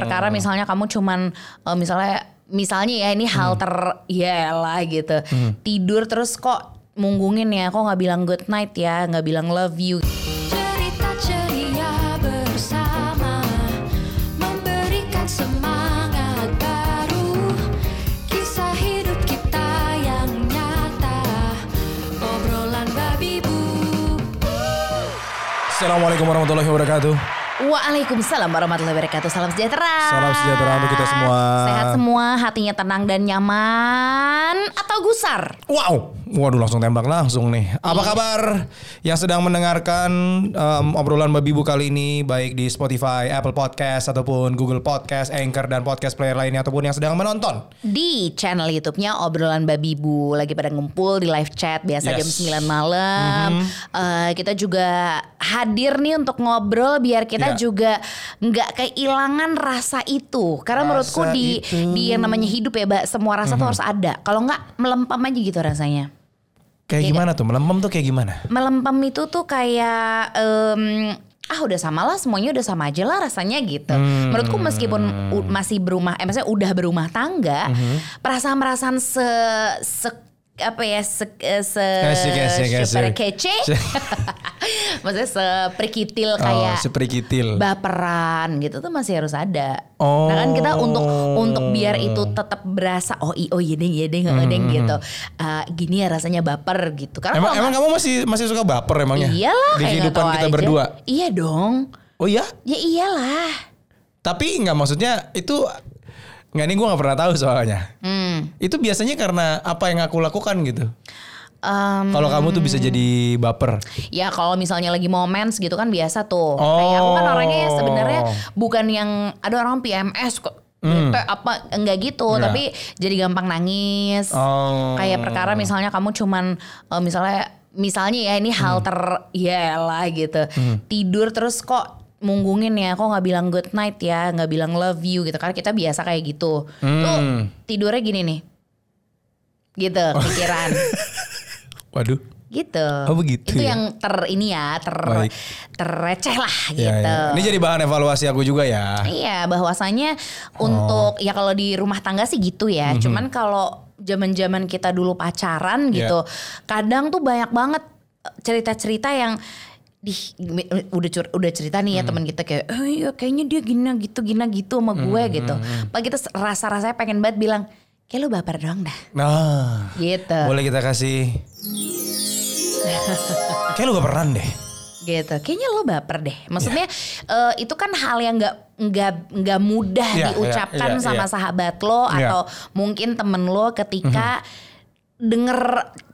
perkara misalnya kamu cuman eh, misalnya misalnya ya ini hal ter ya lah gitu. Tidur terus kok munggungin ya, kok nggak bilang good night ya, nggak bilang love you. Cerita ceria bersama Memberikan semangat baru Kisah hidup kita yang nyata Obrolan babi bu Assalamualaikum warahmatullahi wabarakatuh. Waalaikumsalam warahmatullahi wabarakatuh. Salam sejahtera. Salam sejahtera untuk kita semua. Sehat semua, hatinya tenang dan nyaman atau gusar? Wow, waduh langsung tembak langsung nih. Apa kabar yang sedang mendengarkan em, obrolan babi bu kali ini baik di Spotify, Apple Podcast ataupun Google Podcast, Anchor dan podcast player lainnya ataupun yang sedang menonton. Di channel YouTube-nya obrolan babi bu lagi pada ngumpul di live chat biasa Yes. jam 9 malam. Eh, kita juga hadir nih untuk ngobrol biar kita Ya. Juga nggak kehilangan rasa itu. Karena Rasa menurutku di itu. Di yang namanya hidup ya, Mbak, semua rasa tuh harus ada. Kalau nggak melempem aja gitu rasanya. Kayak Iya gimana tuh? Melempem tuh kayak gimana? melempem itu tuh kayak em, ah udah sama lah semuanya udah sama aja lah rasanya gitu. Hmm. Menurutku meskipun masih berumah, eh maksudnya udah berumah tangga, Hmm. perasaan-perasaan se, se apa ya se, eh, se super kece, maksudnya seprikitil kayak oh, seprikitil. baperan gitu tuh masih harus ada. Oh. Nah kan kita untuk untuk biar itu tetap berasa oh i oh iya deng iya deng iya deng gitu. Eh, gini ya rasanya baper gitu. Karena Hmm. Emang, emang kamu masih masih suka baper emangnya? Iyalah Di kehidupan kita aja. berdua. Iya dong. Oh iya? Ya iyalah. Tapi nggak maksudnya itu nggak nih gue nggak pernah tahu soalnya. Hmm. Itu biasanya karena apa yang aku lakukan gitu. Em, Kalau kamu tuh bisa jadi baper. ya kalau misalnya lagi moments gitu kan biasa tuh. Oh. Kayak aku kan orangnya ya sebenarnya bukan yang ada orang PMS kok. bete apa enggak gitu Hmm. Iya. tapi jadi gampang nangis Oh. kayak perkara misalnya kamu cuman eh, misalnya misalnya ya ini hal Hmm. ter ya lah gitu tidur terus kok munggungin ya kok nggak bilang good night ya nggak bilang love you gitu karena kita biasa kayak gitu tuh Hmm. tidurnya gini nih gitu pikiran Waduh. gitu Oh, begitu itu ya? yang ter ini ya ter Baik. terreceh lah Ya, gitu ya. Ini jadi bahan evaluasi aku juga ya. Iya, bahwasanya untuk Oh. ya kalau di rumah tangga sih gitu ya. Mhm. Cuman kalau zaman-zaman kita dulu pacaran gitu, kadang tuh banyak banget cerita-cerita yang di udah cur- udah cerita Hmm. nih ya teman kita kayak eh iya kayaknya dia gina gitu gina gitu sama gue Hmm, gitu. Pak kita rasa-rasanya pengen banget bilang kayak lu baper doang dah. Nah, Gitu. boleh kita kasih. Kayak lu gak pernah deh. gitu kayaknya lo baper deh maksudnya eh, itu kan hal yang nggak nggak nggak mudah Iya, diucapkan iya, iya, sama iya. sahabat lo Iya. Mhm. atau mungkin temen lo ketika denger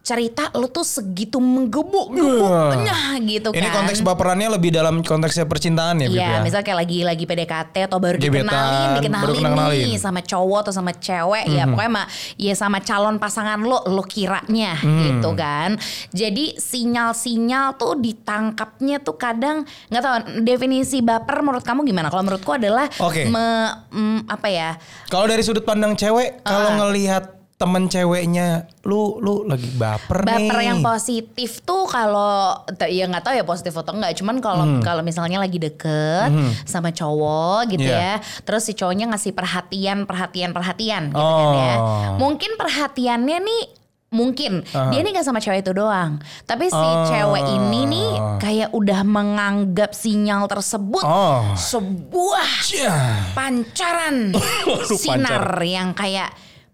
cerita lo tuh segitu menggebuk-gebuknya gitu kan Ini konteks baperannya lebih dalam konteksnya percintaan ya, Iya, ya. misal kayak lagi lagi PDKT atau baru Gebetan, dikenalin, dikenalin baru nih sama cowok atau sama cewek Mhm. ya pokoknya mah ya sama calon pasangan lo lo kiranya Mhm. gitu kan. Jadi sinyal-sinyal tuh ditangkapnya tuh kadang nggak tahu definisi baper menurut kamu gimana? Kalau menurutku adalah Oke. me- mm, apa ya? Kalau dari sudut pandang cewek, kalau ngelihat temen ceweknya, lu lu lagi baper, nih. Baper yang positif tuh kalau ya nggak tahu ya positif atau enggak, cuman kalau Hmm. kalau misalnya lagi deket sama cowok gitu Iya. ya, terus si cowoknya ngasih perhatian, perhatian, perhatian gitu kan ya. Oh. Mungkin perhatiannya nih mungkin Aha. dia nih gak sama cewek itu doang, tapi si Oh. cewek ini nih kayak udah menganggap sinyal tersebut Oh. sebuah Cia. pancaran sinar yang kayak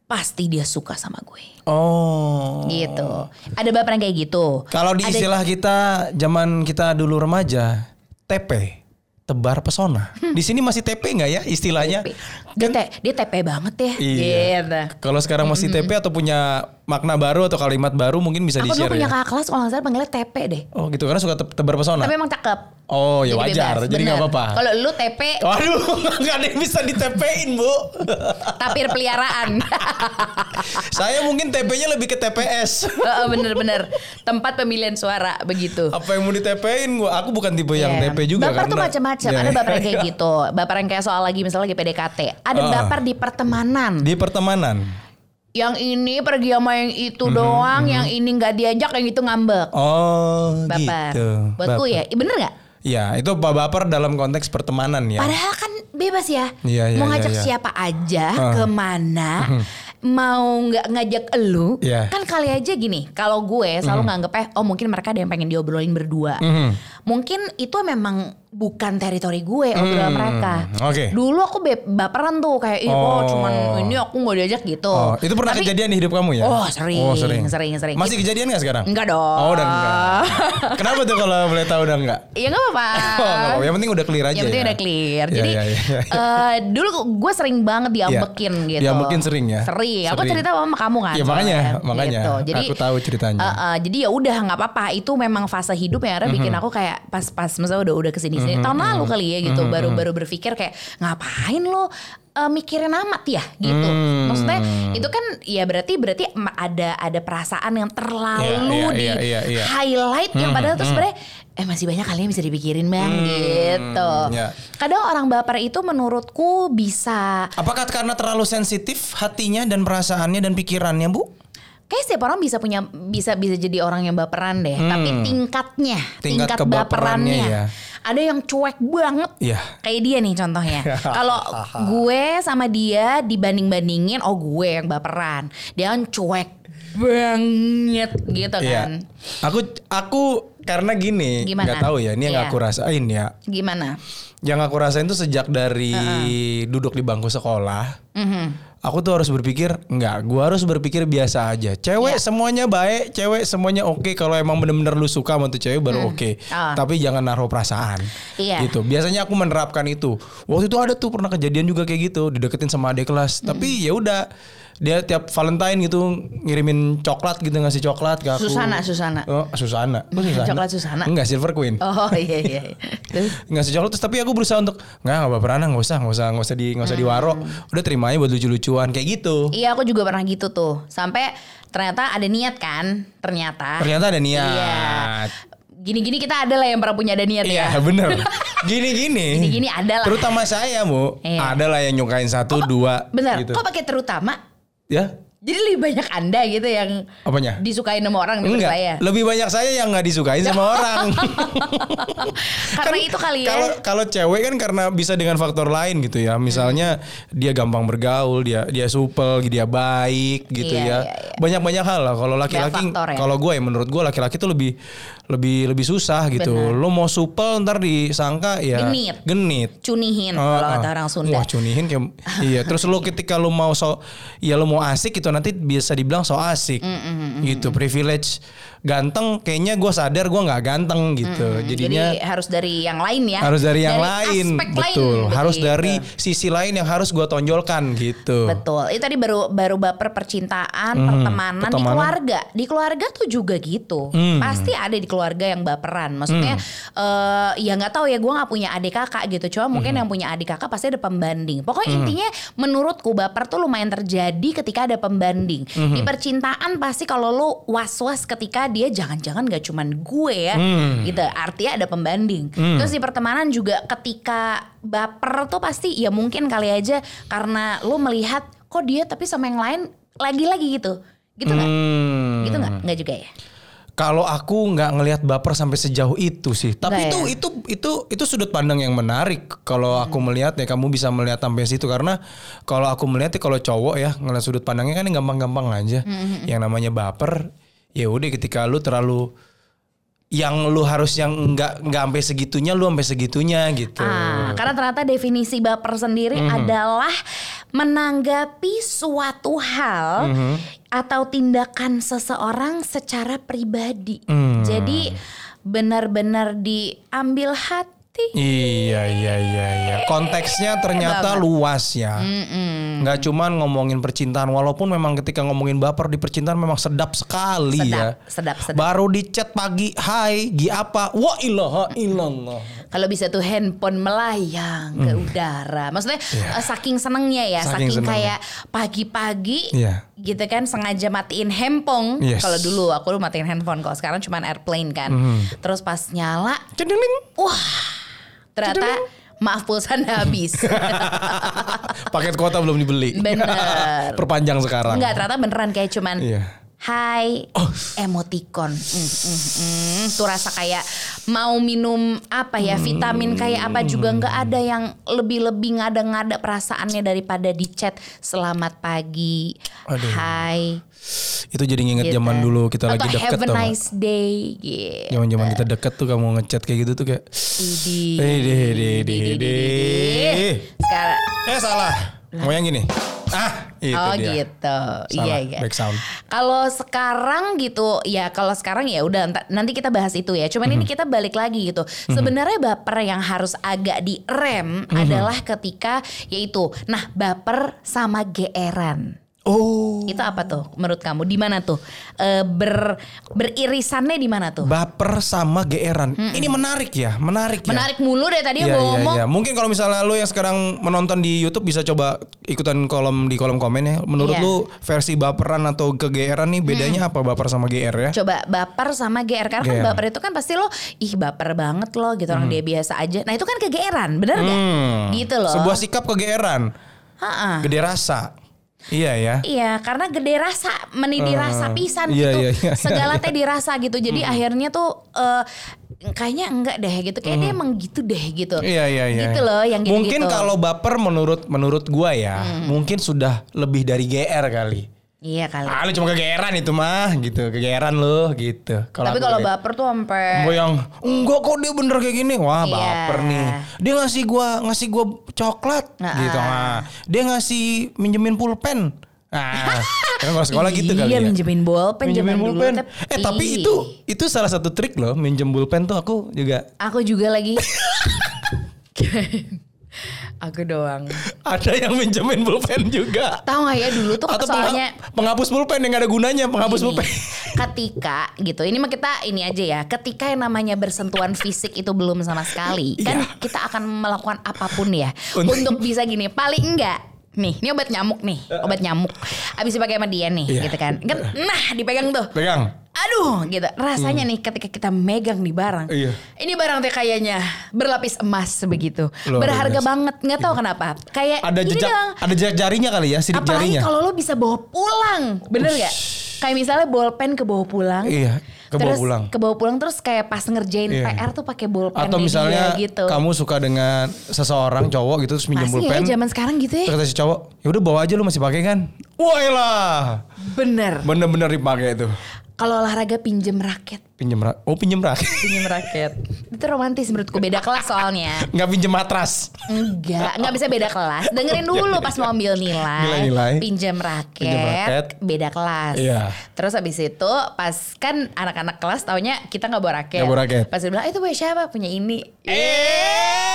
pasti dia suka sama gue Oh. gitu. Ada baperan kayak gitu. Kalau di Ada- istilah kita zaman kita dulu remaja, TP, tebar pesona. Di sini masih TP nggak ya istilahnya? dia te, dia TP banget ya. Iya. Gitu. Kalau sekarang masih TP atau punya makna baru atau kalimat baru mungkin bisa Aku di-share dulu punya ya. kakak kelas kalau nggak salah panggilnya TP deh. Oh gitu karena suka te- tebar pesona. Tapi emang cakep. Oh ya Jadi wajar, bebas, jadi nggak apa-apa. Kalau lu TP Waduh, nggak ada yang bisa ditepein bu. tapir peliharaan. Saya mungkin TP-nya lebih ke TPS. Heeh, Bener-bener tempat pemilihan suara begitu. Apa yang mau ditepein gua? Aku bukan tipe yang Iya. TP juga Baper tuh karena- macam-macam. Ya. Ada baper yang kayak gitu. Baper yang kayak soal lagi misalnya lagi PDKT. Ada Ah. baper di pertemanan. Di pertemanan. Yang ini pergi sama yang itu Mhm, doang, yang ini nggak diajak, yang itu ngambek. Oh Baper. gitu. Buatku Baper. ya, bener nggak? Ya itu baper dalam konteks pertemanan ya. Padahal kan bebas ya. Iya, iya, mau iya, ngajak iya. siapa aja, Ah. ke mana, mau nggak ngajak elu, Iya. kan kali aja gini. Kalau gue selalu nganggepnya, oh mungkin mereka ada yang pengen diobrolin berdua. Mhm. Mungkin itu memang bukan teritori gue obrolan Hmm, mereka. oke. Dulu aku baperan tuh kayak, ih Oh. cuman ini aku nggak diajak gitu. Oh, itu pernah Tapi- kejadian di hidup kamu ya? Oh sering, sering, sering, Masih kejadian gak sekarang? Enggak dong. Oh udah enggak. Kenapa tuh kalau boleh tahu udah enggak? Ya nggak apa-apa. Oh, nggak apa-apa. Yang penting udah clear aja Yang penting ya. udah clear. Iya, Jadi iya, iya, iya. eh, dulu gue sering banget diambekin Iya. gitu. Diambekin sering ya? Sering. Aku Sering. cerita sama kamu kan. Iya, makanya, makanya. Gitu. Jadi Aku tahu ceritanya. eh, eh, jadi ya udah nggak apa-apa. Itu memang fase hidup yang ada bikin aku kayak pas-pas misalnya udah udah ke sini sini tahun lalu kali ya gitu. Baru-baru berpikir kayak ngapain lo eh, mikirin amat ya gitu. Hmm. Maksudnya itu kan ya berarti berarti ada ada perasaan yang terlalu Iya, di iya, iya, iya. highlight yang padahal tuh sebenarnya eh masih banyak kali yang bisa dipikirin bang gitu. iya. Kadang orang baper itu menurutku bisa Apakah karena terlalu sensitif hatinya dan perasaannya dan pikirannya, Bu? Kayak setiap orang bisa punya bisa bisa jadi orang yang baperan deh. Tapi tingkatnya, Hmm. Tingkat tingkat baperannya. ya. Ada yang cuek banget. Iya. Kayak dia nih contohnya. Kalau gue sama dia dibanding-bandingin, oh gue yang baperan. Dia kan cuek banget gitu kan. Iya. Aku aku karena gini, nggak tahu ya, ini yang Iya. aku rasain ya. Gimana? Yang aku rasain tuh sejak dari duduk di bangku sekolah, Mhm. aku tuh harus berpikir enggak, gua harus berpikir biasa aja. Cewek Iya. semuanya baik, cewek semuanya oke kalau emang bener-bener lu suka sama tuh cewek baru oke. Ah. Tapi jangan naruh perasaan. Iya. Gitu. Biasanya aku menerapkan itu. Waktu itu ada tuh pernah kejadian juga kayak gitu, dideketin sama adik kelas. Tapi ya udah dia tiap Valentine gitu ngirimin coklat gitu ngasih coklat ke aku. Susana, Susana. Oh, Susana. Kok Susana? Coklat Susana? Enggak, Silver Queen Oh iya iya. iya. Ngasih coklat terus tapi aku berusaha untuk nggak nggak baperan ah, nggak usah nggak usah nggak usah di nggak usah diwaro udah terima aja buat lucu-lucuan kayak gitu Iya aku juga pernah gitu tuh. Sampai ternyata ada niat kan? Ternyata. ternyata ada niat Iya. Gini-gini kita ada lah yang pernah punya ada niat iya ya. bener gini-gini Gini-gini ada lah. terutama saya bu Iya. ada lah yang nyukain satu dua Bener. gitu Kok pakai terutama? Ya Jadi lebih banyak anda gitu yang apanya disukain sama orang daripada saya. lebih banyak saya yang nggak disukain sama orang. Karena itu kali ya. Kan Kalau kalau cewek kan karena bisa dengan faktor lain gitu ya. Misalnya dia gampang bergaul, dia dia supel, dia baik gitu Iya, ya. iya, iya. Banyak-banyak hal lah. Kalau laki-laki, ya. kalau gue ya menurut gue laki-laki tuh lebih lebih lebih susah gitu. Benar. Lo mau supel ntar disangka ya Genit. genit. Cunihin Oh, kalau ah. kata orang Sunda. Wah cunihin kayak iya. Terus lo ketika lo mau so ya lo mau asik itu nanti bisa dibilang so asik gitu. Privilege ganteng kayaknya gue sadar gue nggak ganteng gitu. Jadinya Jadi harus dari yang lain ya. harus dari yang lain aspek betul. lain, harus begitu. dari sisi lain yang harus gue tonjolkan gitu. Betul. Itu tadi baru baru baper percintaan, pertemanan, di pertemanan. keluarga. Di keluarga tuh juga gitu. Pasti ada di keluarga yang baperan. Maksudnya eh ya nggak tahu ya gue nggak punya adik kakak gitu. Cuma mungkin yang punya adik kakak pasti ada pembanding. Pokoknya intinya menurutku baper tuh lumayan terjadi ketika ada pembanding. Di percintaan pasti kalau lu was-was ketika dia jangan-jangan gak cuman gue ya. Gitu. Artinya ada pembanding. Terus di pertemanan juga ketika baper tuh pasti ya mungkin kali aja karena lu melihat kok dia tapi sama yang lain lagi-lagi gitu. Gitu nggak? Hmm. Gitu nggak? Nggak juga ya? Kalau aku nggak ngelihat baper sampai sejauh itu sih. Tapi itu ya? itu itu itu sudut pandang yang menarik. Kalau aku melihat ya kamu bisa melihat sampai situ karena kalau aku melihat ya kalau cowok ya ngeliat sudut pandangnya kan gampang-gampang aja. Yang namanya baper ya udah ketika lu terlalu yang lu harus yang nggak nggak sampai segitunya lu sampai segitunya gitu. Ah, karena ternyata definisi baper sendiri adalah menanggapi suatu hal atau tindakan seseorang secara pribadi. Jadi benar-benar diambil hati. Iya iya iya iya. Konteksnya ternyata luas ya. Nggak cuman ngomongin percintaan walaupun memang ketika ngomongin baper di percintaan memang sedap sekali ya. Sedap, sedap, sedap. Baru di chat pagi, "Hai, gi apa?" Wah, ilaha illallah. Kalau bisa tuh handphone melayang ke udara. Maksudnya eh, saking senengnya ya, Hmm. Saking saking, senengnya. kayak pagi-pagi Iya. gitu kan sengaja matiin handphone. Yes. Kalau dulu aku matiin handphone kalau sekarang cuman airplane kan. Hmm. Terus pas nyala, Cedeling. Ternyata maaf pulsa udah habis. Paket kuota belum dibeli. Bener. Perpanjang sekarang. Enggak, ternyata beneran kayak cuman Iya. Hai, Oh. emoticon. Mm, mm, mm. Tuh rasa kayak mau minum apa ya vitamin kayak apa juga nggak ada yang lebih-lebih ngada-ngada perasaannya daripada di chat selamat pagi, Aduh. hai. Itu jadi nginget gitu. zaman dulu kita Atau lagi deket have a tau nice day. Gitu. Zaman-zaman kita deket tuh kamu ngechat kayak gitu tuh kayak Idi. Deh, deh, deh, deh. Sekarang Eh salah. Mau yang gini. Ah, itu oh dia. gitu. Salah, Iya iya. back sound. Kalau sekarang gitu, ya kalau sekarang ya udah nanti kita bahas itu ya. Cuman Mhm. ini kita balik lagi gitu. Sebenarnya baper yang harus agak direm Mhm. adalah ketika yaitu nah baper sama geeran. Oh. Itu apa tuh menurut kamu? Di mana tuh? Eh, ber beririsannya di mana tuh? Baper sama geeran. Ini menarik ya, menarik ya. Menarik mulu deh tadi iya, ngomong. iya. Mungkin kalau misalnya lu yang sekarang menonton di YouTube bisa coba ikutan kolom di kolom komen ya. Menurut Iya. lu versi baperan atau kegeeran nih bedanya apa baper sama GR ya? Coba baper sama GR karena kan GR. baper itu kan pasti lo ih baper banget lo gitu orang dia biasa aja. Nah itu kan kegeeran, bener? Hmm. Gitu loh. Sebuah sikap kegeeran. Gede rasa. Iya ya. Iya, karena gede rasa, menidi Eh, rasa pisan iya, gitu. iya, iya, Segala iya. teh dirasa gitu. Jadi akhirnya tuh eh, kayaknya enggak deh gitu. Kayak dia emang gitu deh gitu. Iya iya iya. Gitu loh yang gitu. Mungkin kalau baper menurut menurut gua ya, Hmm. mungkin sudah lebih dari GR kali. Iya kali. Ah lu cuma kegeeran itu mah gitu, kegeeran lu gitu. Tapi aku kalau baper tuh sampai Gua yang enggak kok dia bener kayak gini. Wah, Iya. baper nih. Dia ngasih gua ngasih gua coklat Nah, gitu. ah. Nah, dia ngasih minjemin pulpen. Nah, kan kalau sekolah gitu kali Iya, ya. minjemin bolpen Minjemin dulu, pulpen. tapi- Eh, tapi itu itu salah satu trik loh, minjem pulpen tuh aku juga aku juga lagi. aku doang. ada yang minjemin pulpen juga. Tahu nggak ya dulu tuh Atau soalnya pengha- penghapus pulpen yang gak ada gunanya, penghapus Gini, pulpen. ketika gitu ini mah kita ini aja ya ketika yang namanya bersentuhan fisik itu belum sama sekali kan Iya. kita akan melakukan apa pun ya Untuk- untuk bisa gini paling enggak nih ini obat nyamuk nih obat nyamuk abis dipakai sama dia nih Iya. gitu kan kan nah dipegang tuh Pegang. aduh gitu rasanya nih ketika kita megang di barang Hmm. Iya. ini barang teh kayaknya berlapis emas begitu Luar berharga biasa. banget nggak tahu kenapa kayak Ada jejak doang. ada jejak jarinya kali ya, sidik Apalagi jarinya. kalau lo bisa bawa pulang, bener gak? Kayak misalnya bolpen ke bawa pulang. Iya, ke bawa terus pulang. Ke bawa pulang terus kayak pas ngerjain Iya. PR tuh pakai bolpen Atau misalnya gitu. kamu suka dengan seseorang cowok gitu terus minjem Masih pulpen. ya zaman sekarang gitu ya? Terus kata si cowok, ya udah bawa aja lu masih pakai kan? Wah lah, Bener. bener-bener dipakai tuh. Kalau olahraga pinjem raket, Pinjem rak, oh pinjem rak, pinjem raket. Itu romantis menurutku beda kelas soalnya. nggak pinjem matras. Enggak, enggak bisa beda kelas. Dengerin dulu pas mau ambil nilai. Nilai-nilai. Pinjam raket, Pinjam raket. beda kelas. Iya. Terus habis itu pas kan anak-anak kelas taunya kita nggak bawa raket. Nggak bawa raket. Pas dia bilang, "Eh, itu punya siapa? Punya ini. Eh,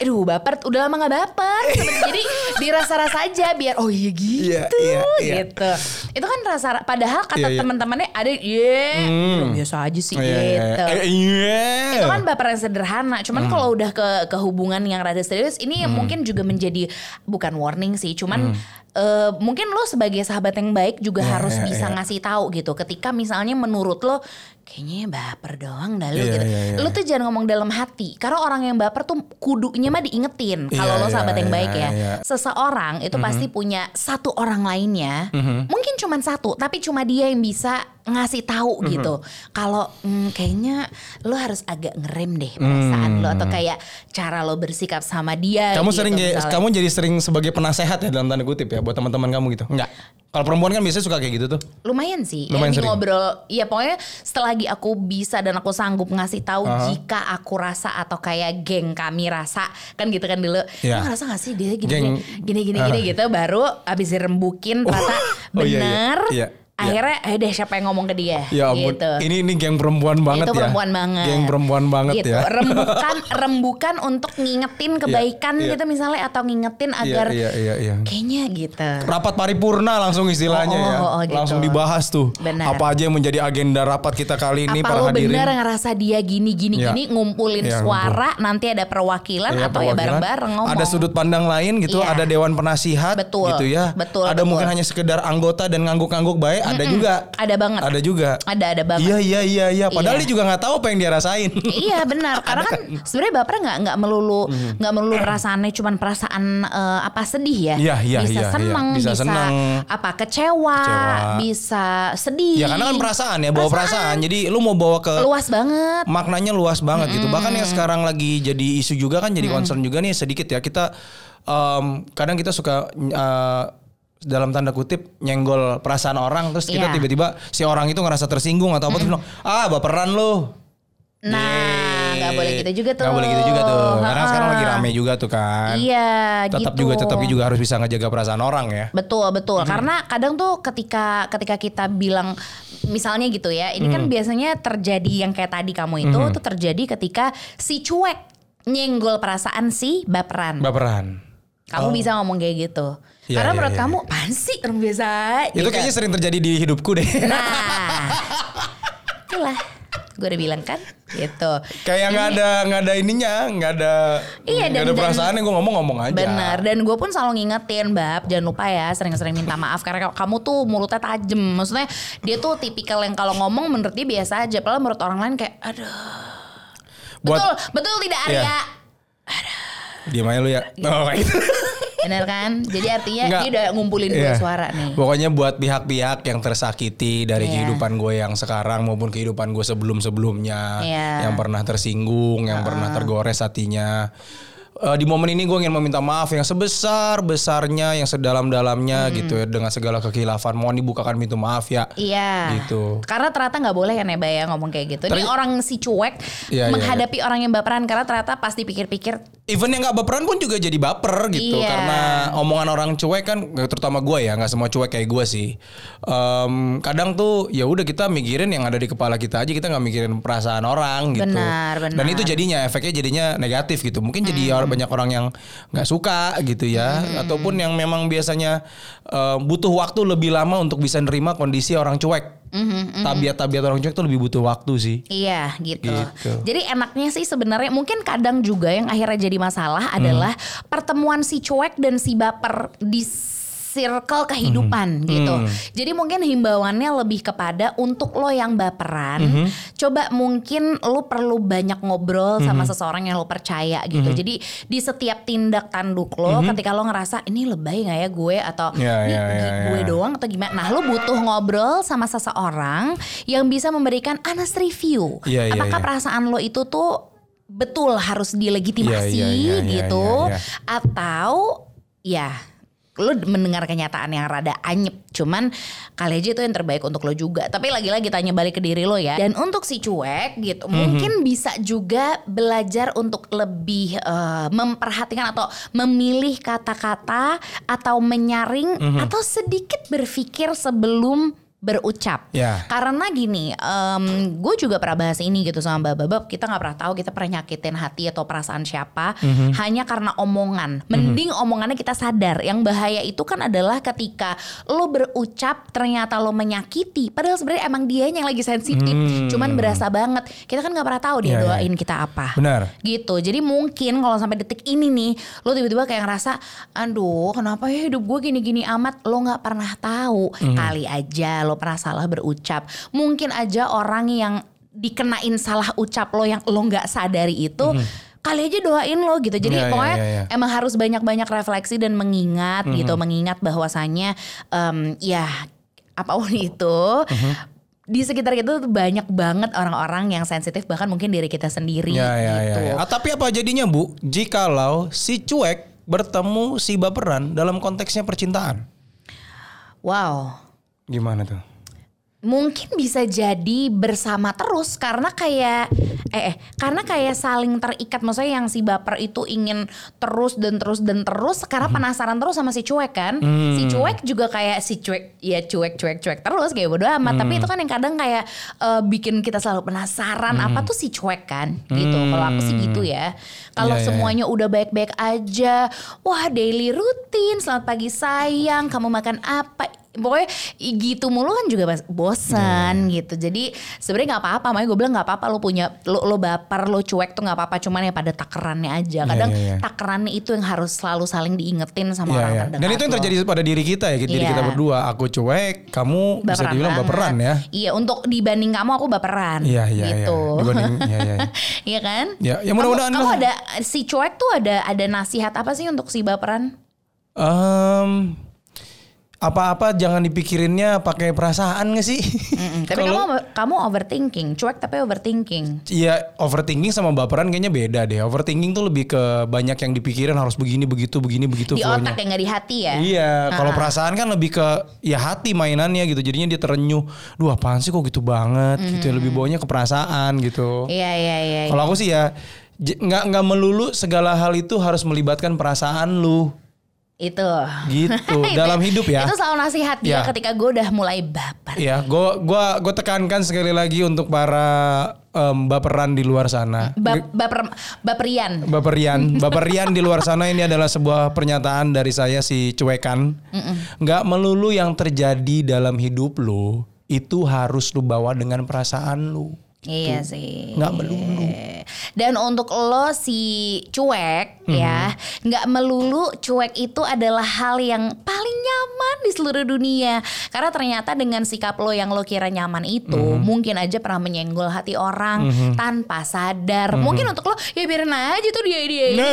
aduh baper, udah lama gak baper Jadi dirasa-rasa aja biar oh iya gitu Iya, iya, iya. gitu Itu kan rasa, padahal kata Iya, iya. teman-temannya ada Iya, Hmm. biasa aja sih Iya, iya, iya. gitu Eh, Iya. itu kan baper yang sederhana. Cuman Hmm. kalau udah ke ke hubungan yang rada serius, ini mungkin juga menjadi bukan warning sih. Cuman eh, mungkin lo sebagai sahabat yang baik juga Hmm. Iya, harus iya, bisa iya. ngasih tahu gitu. Ketika misalnya menurut lo kayaknya baper doang dah lo Iya, gitu. iya, iya. Lo tuh jangan ngomong dalam hati. Karena orang yang baper tuh kudunya mah diingetin. Kalau Iya, lo sahabat iya, yang baik iya, ya. iya. Seseorang itu pasti punya satu orang lainnya. Mhm. Mungkin cuman satu, tapi cuma dia yang bisa ngasih tahu Mhm. gitu. Kalau hmm, kayaknya lo harus agak ngerem deh perasaan lo atau kayak cara lo bersikap sama dia. Hmm. Kamu gitu, sering misalnya. kamu jadi sering sebagai penasehat ya dalam tanda kutip ya buat teman-teman kamu gitu. Enggak. Kalau perempuan kan biasanya suka kayak gitu tuh. lumayan sih. Lumayan ya, sering. ngobrol. Iya pokoknya selagi aku bisa dan aku sanggup ngasih tahu jika aku rasa atau kayak geng kami rasa kan gitu kan dulu. Iya. Lo ngerasa gak sih dia gini Geng- gini gini gini, Ah. gitu baru abis dirembukin ternyata Oh, bener. Iya, iya. Akhirnya eh deh siapa yang ngomong ke dia Ya ampun. gitu. Ini ini geng perempuan banget itu ya. perempuan banget. Geng perempuan banget gitu. ya. Rembukan rembukan untuk ngingetin kebaikan iya. gitu misalnya atau ngingetin agar Iya, iya, iya, iya. kayaknya gitu. Rapat paripurna langsung istilahnya Oh, ya. oh, oh, gitu. Langsung dibahas tuh. Benar. Apa aja yang menjadi agenda rapat kita kali ini Apa para lo hadirin. bener ngerasa dia gini gini Iya. gini ngumpulin Iya, suara nanti ada perwakilan Iya, atau ya perwakilan. bareng-bareng ngomong. Ada sudut pandang lain gitu, Iya. ada dewan penasihat Betul, gitu ya. betul, Ada betul. mungkin hanya sekedar anggota dan ngangguk-ngangguk baik, ada juga. Ada banget. Ada juga. Ada ada banget. Iya iya iya iya. Padahal Iya. dia juga nggak tahu apa yang dia rasain. iya benar karena kan sebenarnya baper nggak nggak melulu nggak melulu perasaannya cuman perasaan eh, apa sedih ya Iya, iya, bisa iya, iya. seneng Bisa bisa, seneng. apa kecewa, Kecewa. bisa sedih ya karena kan perasaan ya bawa perasaan. Jadi lu mau bawa ke luas banget maknanya luas banget gitu. Bahkan yang sekarang lagi jadi isu juga kan jadi concern juga nih sedikit ya kita em, kadang kita suka eh, dalam tanda kutip nyenggol perasaan orang terus kita Iya. tiba-tiba si orang itu ngerasa tersinggung atau apa terus bilang ah baperan lu. nah nggak boleh gitu juga tuh Nggak boleh gitu juga tuh. Karena sekarang lagi rame juga tuh kan. iya Tetap gitu juga tetap juga harus bisa ngejaga perasaan orang ya. Betul betul karena kadang tuh ketika ketika kita bilang misalnya gitu ya ini kan biasanya terjadi yang kayak tadi kamu itu tuh terjadi ketika si cuek nyenggol perasaan si baperan Baperan. kamu bisa ngomong kayak gitu Iya, karena iya, menurut iya. kamu apaan sih orang biasa Itu gitu. kayaknya sering terjadi di hidupku deh. nah itulah gue udah bilang kan gitu Kayak nggak ada nggak ada ininya, nggak ada Iya, nggak dan- ada perasaan yang gue ngomong-ngomong aja. Bener dan gue pun selalu ngingetin Bab jangan lupa ya sering-sering minta maaf karena kamu tuh mulutnya tajem maksudnya dia tuh tipikal yang kalau ngomong menurut dia biasa aja padahal menurut orang lain kayak aduh Buat betul betul tidak Arya Iya. diam aja lu ya. Oh, kayak gitu. Bener kan jadi artinya Nggak. dia udah ngumpulin Iya. suara nih Pokoknya buat pihak-pihak yang tersakiti dari Iya. kehidupan gue yang sekarang maupun kehidupan gue sebelum-sebelumnya, Iya. yang pernah tersinggung, yang pernah tergores hatinya. Eh, di momen ini gue ingin meminta maaf yang sebesar besarnya, yang sedalam-dalamnya gitu ya dengan segala kekhilafan. Mohon dibukakan pintu maaf ya. Iya. Gitu. Karena ternyata nggak boleh kan ya Bay, ya ngomong kayak gitu. Ini orang si cuek Iya, iya, menghadapi orang yang baperan karena ternyata pas dipikir-pikir Even yang nggak baperan pun juga jadi baper gitu Iya. karena omongan orang cuek kan terutama gue ya nggak semua cuek kayak gue sih Em, kadang tuh ya udah kita mikirin yang ada di kepala kita aja kita nggak mikirin perasaan orang gitu Benar, benar. dan itu jadinya efeknya jadinya negatif gitu mungkin jadi or- banyak orang yang nggak suka gitu ya. Ataupun yang memang biasanya em, butuh waktu lebih lama untuk bisa nerima kondisi orang cuek. Tabiat-tabiat orang cuek tuh lebih butuh waktu sih. Iya gitu. Gitu. Jadi enaknya sih sebenarnya mungkin kadang juga yang akhirnya jadi masalah adalah pertemuan si cuek dan si baper di circle kehidupan gitu. Jadi mungkin himbauannya lebih kepada untuk lo yang baperan, coba mungkin lo perlu banyak ngobrol sama seseorang yang lo percaya gitu. Jadi di setiap tindak tanduk lo ketika lo ngerasa ini lebay nggak ya gue atau Ya, ini ya, ya, gue ya. doang atau gimana. Nah, lo butuh ngobrol sama seseorang yang bisa memberikan honest review. Iya, iya, Apakah iya. perasaan lo itu tuh betul harus dilegitimasi Iya, iya, iya, iya, gitu atau ya lo mendengar kenyataan yang rada anyep cuman kali aja itu yang terbaik untuk lo juga tapi lagi-lagi tanya balik ke diri lo ya dan untuk si cuek gitu Mhm. mungkin bisa juga belajar untuk lebih eh, memperhatikan atau memilih kata-kata atau menyaring Mhm. atau sedikit berpikir sebelum berucap Ya. karena gini, gue juga pernah bahas ini gitu sama Mbak Babab. Kita nggak pernah tahu kita pernah nyakitin hati atau perasaan siapa Mhm. hanya karena omongan. Mending omongannya kita sadar. Yang bahaya itu kan adalah ketika lo berucap ternyata lo menyakiti. Padahal sebenarnya emang dia yang lagi sensitif. Cuman berasa banget. Kita kan nggak pernah tahu dia. Iya, iya. doain kita apa. Benar. Gitu. Jadi mungkin kalau sampai detik ini nih, lo tiba-tiba kayak ngerasa, aduh, kenapa ya hidup gue gini-gini amat? Lo nggak pernah tahu. Mhm. Kali aja lo pernah salah berucap. Mungkin aja orang yang dikenain salah ucap lo yang lo nggak sadari itu. Kali aja doain lo gitu. Jadi iya, pokoknya iya, iya. emang harus banyak-banyak refleksi dan mengingat Mhm. gitu, mengingat bahwasannya em, ya apa pun itu Mhm. di sekitar kita tuh banyak banget orang-orang yang sensitif bahkan mungkin diri kita sendiri Ya, ya, gitu. ya, ya. Ah, tapi apa jadinya Bu jikalau si cuek bertemu si baperan dalam konteksnya percintaan? Wow. Gimana tuh? Mungkin bisa jadi bersama terus karena kayak eh, eh karena kayak saling terikat maksudnya yang si baper itu ingin terus dan terus dan terus karena penasaran terus sama si cuek kan. Si cuek juga kayak si cuek ya cuek cuek cuek terus kayak bodo amat tapi itu kan yang kadang kayak eh, bikin kita selalu penasaran apa tuh si cuek kan gitu. Kalau aku sih gitu ya. Kalau Iya, iya, semuanya udah baik-baik aja, wah daily rutin, selamat pagi sayang, kamu makan apa? Pokoknya gitu mulu kan juga bosan Iya. gitu. Jadi sebenarnya nggak apa-apa, makanya gue bilang nggak apa-apa lo punya lo, lo baper, lo cuek tuh nggak apa-apa, cuman ya pada takerannya aja. Kadang iya, iya. takerannya itu yang harus selalu saling diingetin sama Iya, orang iya. terdekat. Dan itu yang lo. terjadi pada diri kita ya, diri Iya. kita berdua. Aku cuek, kamu bisa Baperan dibilang banget. baperan ya. Iya, untuk dibanding kamu aku baperan. Iya, iya, iya. gitu. Dibanding, iya, iya. Iya kan? Ya, ya mudah-mudahan Kamu, kamu ada si cuek tuh ada ada nasihat apa sih untuk si baperan? Em, apa-apa jangan dipikirinnya pakai perasaan gak sih? Tapi Kalau- kamu kamu overthinking, cuek tapi overthinking. Iya overthinking sama baperan kayaknya beda deh. Overthinking tuh lebih ke banyak yang dipikirin harus begini begitu begini begitu Di flow-nya. otak ya nggak di hati ya? Iya, kalau perasaan kan lebih ke ya hati mainannya gitu. Jadinya dia terenyuh. Duh apaan sih kok gitu banget gitu. ya. Lebih bawanya ke perasaan gitu. Iya iya iya. Kalau aku sih ya nggak nggak melulu segala hal itu harus melibatkan perasaan lu Itu. gitu Itu dalam hidup ya. Itu selalu nasihat dia Ya. ketika gue udah mulai baper. Iya, gua gua gua tekankan sekali lagi untuk para em, baperan di luar sana. Ba- baper baperian. Baperian, baperian di luar sana ini adalah sebuah pernyataan dari saya si cuekan. Nggak melulu yang terjadi dalam hidup lu itu harus lu bawa dengan perasaan lu. Iya sih. Nggak melulu. Dan untuk lo si cuek Mhm. ya, nggak melulu cuek itu adalah hal yang paling nyaman di seluruh dunia. Karena ternyata dengan sikap lo yang lo kira nyaman itu, Mhm. mungkin aja pernah menyenggol hati orang tanpa sadar. Mhm. Mungkin untuk lo ya biarin aja tuh dia dia ini. Nah,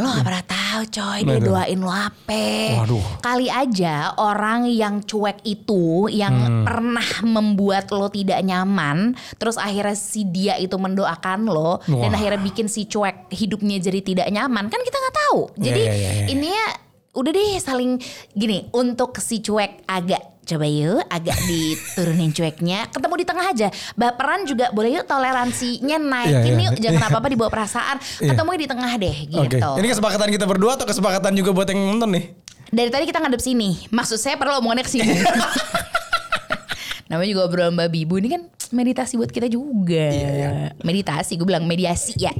Lo gak pernah tahu coy Nah, dia itu. doain lo apa. Waduh. Kali aja orang yang cuek itu yang Hmm. pernah membuat lo tidak nyaman, terus akhirnya si dia itu mendoakan lo dan Wah. akhirnya bikin si cuek hidupnya jadi tidak nyaman, kan kita nggak tahu. Jadi Iya, iya, iya. ini ya udah deh saling gini untuk si cuek agak Coba yuk agak diturunin cueknya Ketemu di tengah aja Baperan juga boleh yuk toleransinya naikin Iya, iya. yuk Jangan apa-apa dibawa perasaan Iya. Ketemu di tengah deh gitu Oke. Ini kesepakatan kita berdua atau kesepakatan juga buat yang nonton nih? Dari tadi kita ngadep sini. Maksud saya perlu omongannya ke sini. Namanya juga obrolan babi ibu ini kan meditasi buat kita juga. Iya, Meditasi, gue bilang mediasi ya.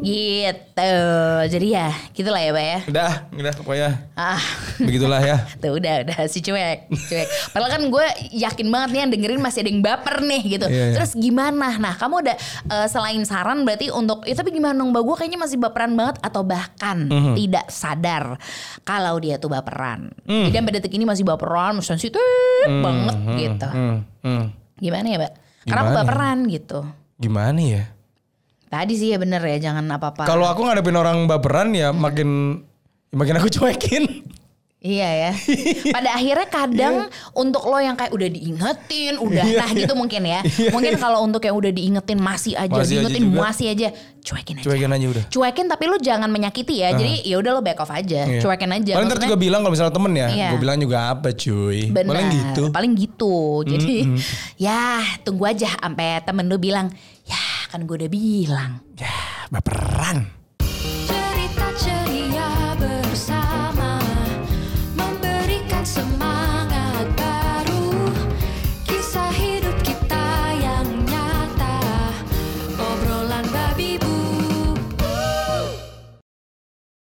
gitu. Jadi ya, gitulah ya, Pak ya. Udah, udah pokoknya Ah, begitulah ya. tuh udah udah si cuek, cuek. Padahal kan gue yakin banget nih yang dengerin masih ada yang baper nih gitu. Iya, iya. Terus gimana? Nah, kamu ada eh, selain saran berarti untuk, ya tapi gimana dong, Mbak? Gue kayaknya masih baperan banget atau bahkan Mhm. tidak sadar kalau dia tuh baperan. Mm. Jadi sampai detik ini masih baperan, sensitif banget gitu. Hmm, hmm. Gimana ya, Mbak? Karena aku Gimana baperan gitu. Gimana ya? Tadi sih ya bener ya, jangan apa-apa. Kalau aku ngadepin orang baperan ya makin makin aku cuekin. Iya ya. Pada akhirnya kadang untuk lo yang kayak udah diingetin, udah Iya, nah iya. gitu mungkin ya. Iya, Mungkin iya. kalau untuk yang udah diingetin masih aja, Masih aja diingetin juga. masih aja, cuekin aja. Cuekin aja udah. Cuekin tapi lo jangan menyakiti ya. Jadi ya udah lo back off aja, Iya. cuekin aja. Paling ntar juga bilang kalau misalnya temen ya, Iya. gue bilang juga apa cuy. Benar. Paling gitu. Paling gitu. Jadi ya tunggu aja sampai temen lu bilang, ya kan gue udah bilang. Ya baperan.